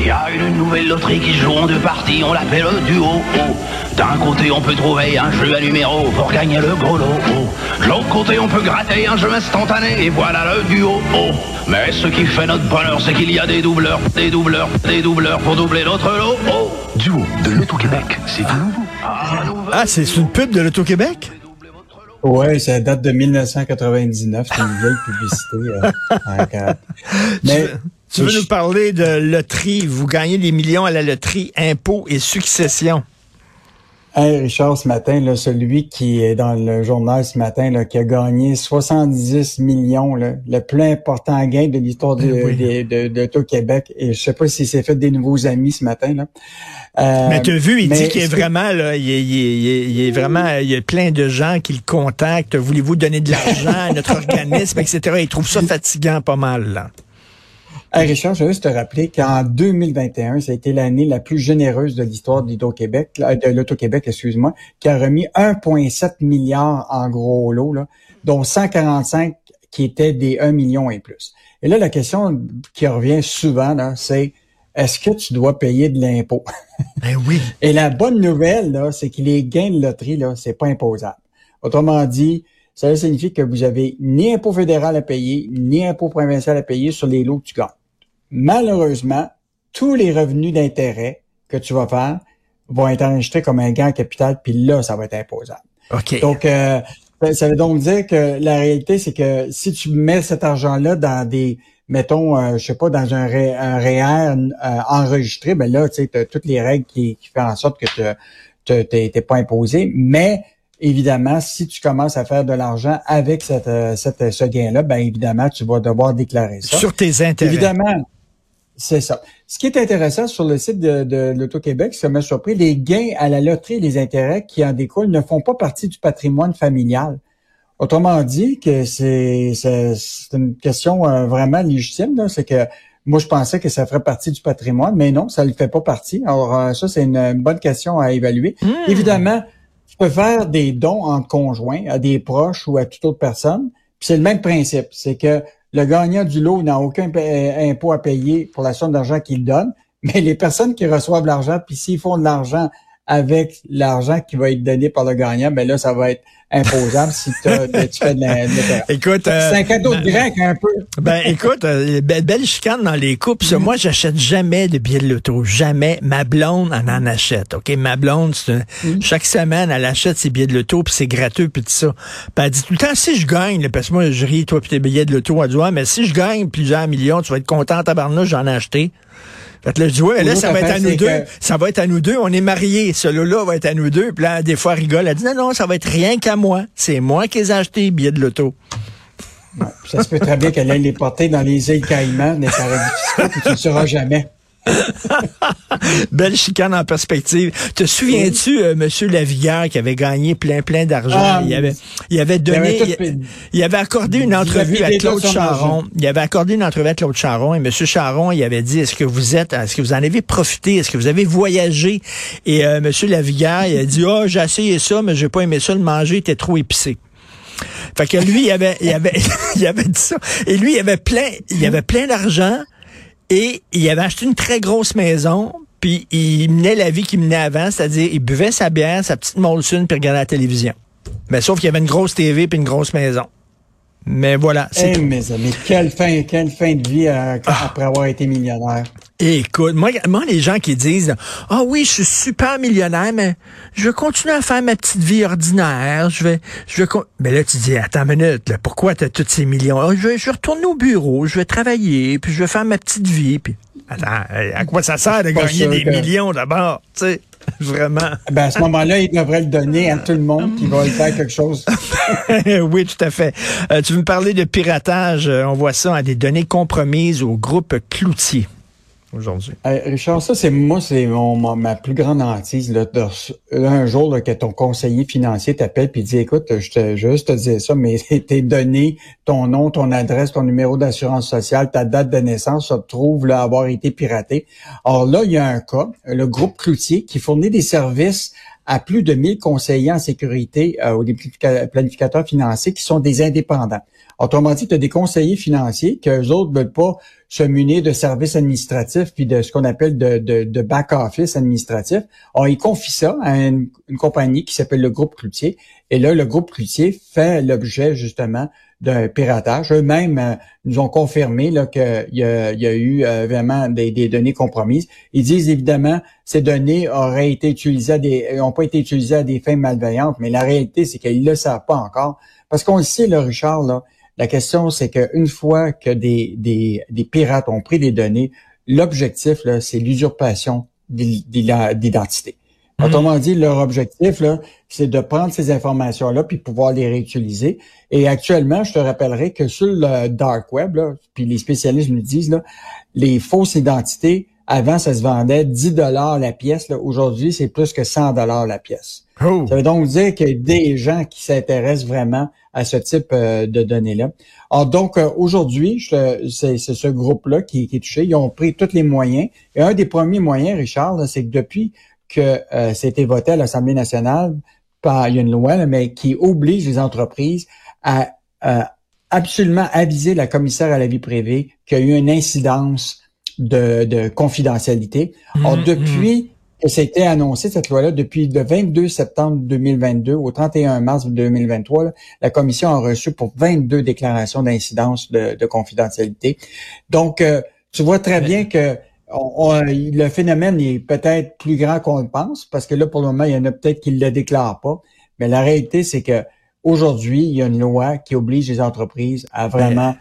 Il y a une nouvelle loterie qui joue en deux parties, on l'appelle le duo. D'un côté, on peut trouver un jeu à numéro pour gagner le gros lot. De l'autre côté, on peut gratter un jeu instantané et voilà le duo. Mais ce qui fait notre bonheur, c'est qu'il y a des doubleurs, des doubleurs, des doubleurs pour doubler notre lot. Duo de l'Auto-Québec, c'est tout nouveau. Ah, c'est une pub de l'Auto-Québec? Oui, ça date de 1999. C'est une vieille publicité. Euh, Mais tu, veux nous parler de loterie? Vous gagnez des millions à la loterie, impôts et succession. Hey Richard, ce matin, là, celui qui est dans le journal ce matin, là, qui a gagné 70 millions, là, le plus important gain de l'histoire de, eh de, de, québec Et je sais pas s'il s'est fait des nouveaux amis ce matin. Là. Euh, mais tu as vu, il dit qu'il est vraiment, là, il, est, il, est, vraiment, il y a plein de gens qui le contactent. Voulez-vous donner de l'argent à notre organisme, etc. Il trouve ça fatigant pas mal. Là. Hey Richard, je veux juste te rappeler qu'en 2021, ça a été l'année la plus généreuse de l'histoire d'Hydro-Québec, de l'Auto-Québec, excuse-moi, qui a remis 1,7 milliard en gros lot, là, dont 145 qui étaient des 1 million et plus. Et là, la question qui revient souvent, là, c'est est-ce que tu dois payer de l'impôt? Ben oui. Et la bonne nouvelle, là, c'est que les gains de loterie, là, c'est pas imposable. Autrement dit, ça signifie que vous avez ni impôt fédéral à payer, ni impôt provincial à payer sur les lots que tu gagnes malheureusement, tous les revenus d'intérêt que tu vas faire vont être enregistrés comme un gain capital, puis là, ça va être imposable. OK. Donc, euh, ça veut donc dire que la réalité, c'est que si tu mets cet argent-là dans des, mettons, euh, je sais pas, dans un, ré, un REER euh, enregistré, ben là, tu sais, as toutes les règles qui, qui font en sorte que tu n'es pas imposé, mais évidemment, si tu commences à faire de l'argent avec cette, euh, cette, ce gain-là, ben évidemment, tu vas devoir déclarer ça. Sur tes intérêts. Évidemment, c'est ça. Ce qui est intéressant sur le site de, de l'Auto-Québec, ça m'a surpris, les gains à la loterie et les intérêts qui en découlent ne font pas partie du patrimoine familial. Autrement dit, que c'est une question euh, vraiment légitime, c'est que moi, je pensais que ça ferait partie du patrimoine, mais non, ça ne fait pas partie. Alors, euh, ça, c'est une bonne question à évaluer. Hmm. Évidemment, tu peux faire des dons entre conjoints à des proches ou à toute autre personne. Puis c'est le même principe. C'est que le gagnant du lot n'a aucun euh, impôt à payer pour la somme d'argent qu'il donne, mais les personnes qui reçoivent l'argent, puis s'ils font de l'argent avec l'argent qui va être donné par le gagnant, ben là, ça va être imposable si tu fais de la, Écoute, c'est un cadeau de grec un peu. Ben écoute, euh, belle, chicane dans les coupes. Mm. Moi, j'achète jamais de billets de loto, jamais. Ma blonde en en achète. Ok, ma blonde, mm. chaque semaine, elle achète ses billets de loto, puis c'est gratuit, puis tout ça. Puis elle dit tout le temps si je gagne, parce que moi je ris toi puis tes billets de loto, elle dit mais si je gagne plusieurs millions, tu vas être content, tabarnouche, j'en ai acheté. Fait que là, je dis, ouais, là, ça va être à nous deux. Ça va être à nous deux. On est mariés. Celui-là va être à nous deux. Puis là, des fois, elle rigole. Elle dit, non, non, ça va être rien qu'à moi. C'est moi qui ai acheté les billets de l'auto. ça se peut très bien qu'elle aille les porter dans les îles Caïmans, les paradis fiscaux, puis tu ne le sauras jamais. Belle chicane en perspective. Te souviens-tu, euh, Monsieur qui avait gagné plein, plein d'argent? Ah, il, avait, il avait donné, il, avait accordé une entrevue à Claude Charon. Il avait accordé une entrevue à Claude Charon et Monsieur Charon, il avait dit, est-ce que vous êtes, est-ce que vous en avez profité? Est-ce que vous avez voyagé? Et euh, Monsieur Lavigueur, il a dit, oh, j'ai essayé ça, mais j'ai pas aimé ça, le manger était trop épicé. Fait que lui, il avait, il avait, il avait dit ça. Et lui, il avait plein, il avait plein d'argent. Et il avait acheté une très grosse maison, puis il menait la vie qu'il menait avant, c'est-à-dire il buvait sa bière, sa petite Molson, puis regardait la télévision. Mais sauf qu'il y avait une grosse TV puis une grosse maison. Mais voilà. c'est hey, mes amis, quelle fin, quelle fin de vie euh, ah. après avoir été millionnaire. Écoute, moi, moi, les gens qui disent Ah oui, je suis super millionnaire, mais je vais continuer à faire ma petite vie ordinaire. Je vais. Je vais Mais là, tu dis Attends une minute, pourquoi tu as tous ces millions? Ah, je, vais, je vais retourner au bureau, je vais travailler, puis je vais faire ma petite vie. Puis Attends, à quoi ça sert de gagner des millions d'abord? Tu sais? Vraiment. Ben à ce moment-là, il devrait le donner à tout le monde qui va y faire quelque chose. oui, tout à fait. Euh, tu veux me parler de piratage? Euh, on voit ça à des données compromises au groupe Cloutier aujourd'hui? Richard, ça, c'est moi, c'est ma plus grande hantise. Là, un jour que ton conseiller financier t'appelle et dit Écoute, je te juste te dire ça, mais tes données, ton nom, ton adresse, ton numéro d'assurance sociale, ta date de naissance, te trouve là, avoir été piraté. Or là, il y a un cas, le groupe Cloutier, qui fournit des services à plus de 1000 conseillers en sécurité euh, aux planificateurs financiers qui sont des indépendants. Autrement dit, tu as des conseillers financiers qu'eux autres ne veulent pas se munir de services administratifs puis de ce qu'on appelle de, de, back-office administratif. On ils confient ça à une, compagnie qui s'appelle le groupe Cloutier. Et là, le groupe Cloutier fait l'objet justement d'un piratage. Eux-mêmes euh, nous ont confirmé qu'il y, y a eu euh, vraiment des, des, données compromises. Ils disent évidemment ces données auraient été utilisées à des, ont pas été utilisées à des fins malveillantes, mais la réalité c'est qu'ils le savent pas encore. Parce qu'on le sait, là, Richard, là, la question c'est qu'une fois que des, des, des pirates ont pris des données, l'objectif c'est l'usurpation d'identité. Mhm. Autrement dit, leur objectif, c'est de prendre ces informations-là puis pouvoir les réutiliser. Et actuellement, je te rappellerai que sur le dark web, là, puis les spécialistes nous disent, là, les fausses identités, avant, ça se vendait 10 dollars la pièce. Aujourd'hui, c'est plus que 100 dollars la pièce. Oh. Ça veut donc dire qu'il y a des gens qui s'intéressent vraiment à ce type euh, de données-là. Alors donc, euh, aujourd'hui, c'est ce groupe-là qui, qui, est touché. Ils ont pris tous les moyens. Et un des premiers moyens, Richard, c'est que depuis que euh, c'était voté à l'Assemblée nationale par il y a une loi, mais qui oblige les entreprises à absolument aviser la commissaire à la vie privée qu'il y a eu une incidence de, confidentialité. Alors, mmh, depuis mmh. Que c'était annoncé, cette loi-là, depuis le 22 septembre 2022 au 31 mars 2023, la commission a reçu pour 22 déclarations d'incidence de, confidentialité. Donc, euh, tu vois très bien que le phénomène est peut-être plus grand qu'on le pense, parce que là, pour le moment, il y en a peut-être qui ne le déclarent pas. Mais la réalité, c'est que aujourd'hui, il y a une loi qui oblige les entreprises à vraiment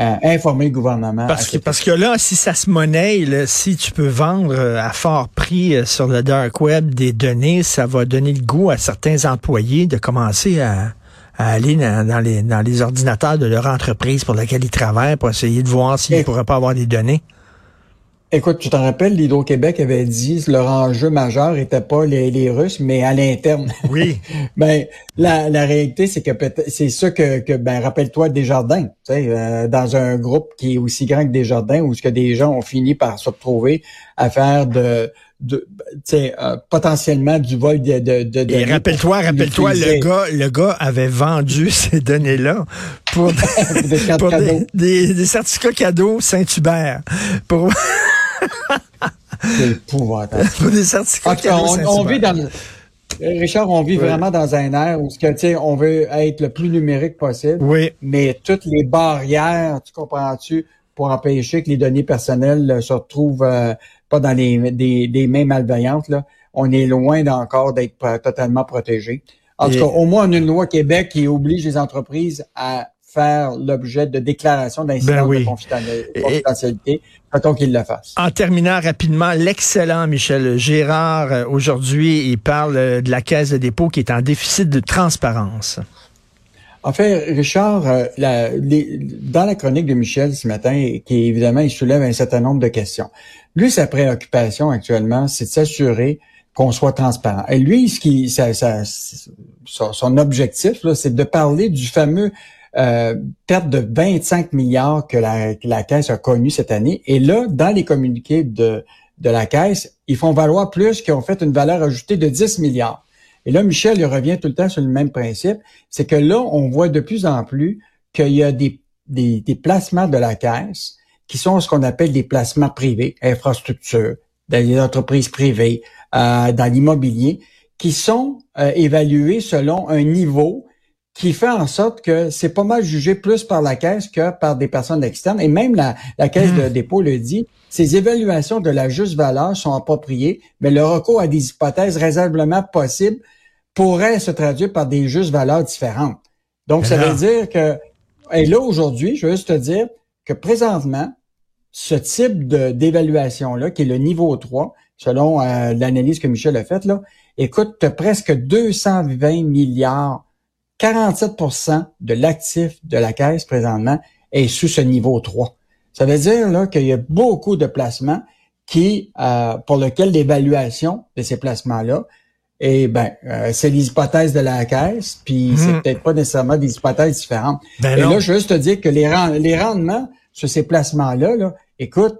euh, informer le gouvernement. Parce que, parce que là, si ça se monnaie, si tu peux vendre euh, à fort prix euh, sur le dark web des données, ça va donner le goût à certains employés de commencer à, aller dans, les, dans les ordinateurs de leur entreprise pour laquelle ils travaillent pour essayer de voir s'ils ne pourraient pas avoir des données. Écoute, tu t'en rappelles, l'Hydro-Québec avait dit que leur enjeu majeur était pas les, les Russes, mais à l'interne. Oui. ben, la, la réalité, c'est que c'est ça que, que ben, rappelle-toi Desjardins, tu sais, euh, dans un groupe qui est aussi grand que Desjardins, où ce que des gens ont fini par se retrouver à faire de, de euh, potentiellement du vol de, de, de Et rappelle-toi, rappelle-toi, le gars, le gars avait vendu ces données-là pour, des, des, certificats cadeaux Saint-Hubert. Pour Pour des certificats on, vit dans Richard, on vit vraiment dans un air où que, on veut être le plus numérique possible. Oui. Mais toutes les barrières, tu comprends-tu, pour empêcher que les données personnelles se retrouvent euh, pas dans les, des, des mains malveillantes, là, on est loin encore d'être totalement protégé. En tout cas, au moins, on a une loi Québec qui oblige les entreprises à faire l'objet de déclarations d'incidence ben de confidentialité, faut qu'il le fasse. En terminant rapidement, l'excellent Michel Gérard, euh, aujourd'hui, il parle euh, de la Caisse de dépôt qui est en déficit de transparence. En fait, Richard, euh, dans la chronique de Michel ce matin, qui évidemment, il soulève un certain nombre de questions. Lui, sa préoccupation actuellement, c'est de s'assurer qu'on soit transparent. Et lui, ce qui, son objectif, c'est de parler du fameux euh, perte de 25 milliards que la, la, Caisse a connu cette année. Et là, dans les communiqués de, de la Caisse, ils font valoir plus qu'ils ont fait une valeur ajoutée de 10 milliards. Et là, Michel, il revient tout le temps sur le même principe. C'est que là, on voit de plus en plus qu'il y a des, des, des, placements de la Caisse qui sont ce qu'on appelle des placements privés, infrastructures, dans les entreprises privées, euh, dans l'immobilier, qui sont euh, évalués selon un niveau qui fait en sorte que c'est pas mal jugé plus par la caisse que par des personnes externes. Et même la, la caisse de hmm. dépôt le dit, ces évaluations de la juste valeur sont appropriées, mais le recours à des hypothèses raisonnablement possibles pourrait se traduire par des justes valeurs différentes. Donc, ça veut dire que, et là, aujourd'hui, je veux juste te dire que présentement, ce type d'évaluation-là, qui est le niveau 3, selon euh, l'analyse que Michel a faite, là, écoute, presque 220 milliards 47% de l'actif de la caisse présentement est sous ce niveau 3. Ça veut dire là qu'il y a beaucoup de placements qui, euh, pour lequel l'évaluation de ces placements-là, et ben, euh, c'est les hypothèses de la caisse, puis c'est mhm. peut-être pas nécessairement des hypothèses différentes. Ben et là, je veux juste te dire que les, les rendements sur ces placements-là, là, écoute,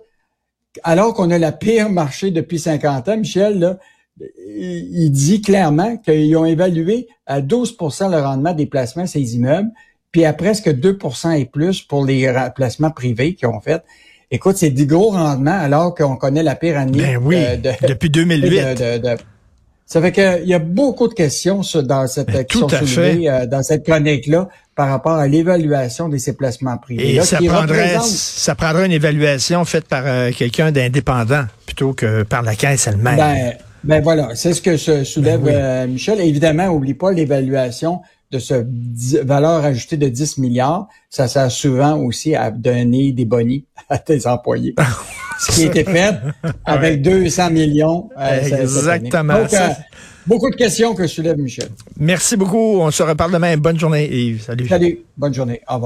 alors qu'on a la pire marché depuis 50 ans, Michel, là, il dit clairement qu'ils ont évalué à 12% le rendement des placements ces immeubles, puis à presque 2% et plus pour les placements privés qu'ils ont fait. Écoute, c'est du gros rendement alors qu'on connaît la pire année. Ben oui, depuis 2008. ça fait qu'il y a beaucoup de questions dans cette, ben, qui sont soulevées euh, dans cette chronique-là par rapport à l'évaluation de ces placements privés. Et ça, prendrait, ça prendrait une évaluation faite par euh, quelqu'un d'indépendant plutôt que par la caisse elle-même. Ben, ben voilà, c'est ce que se soulève ben euh, Michel. évidemment, oublie pas l'évaluation de ce valeur ajoutée de 10 milliards. Ça sert souvent aussi à donner des bonnies à tes employés. ce qui a été fait avec 200 millions. Euh, Exactement. Donc, beaucoup de questions que soulève Michel. Merci beaucoup. On se reparle demain. Bonne journée, Yves. Salut. Salut. Bonne journée. Au revoir.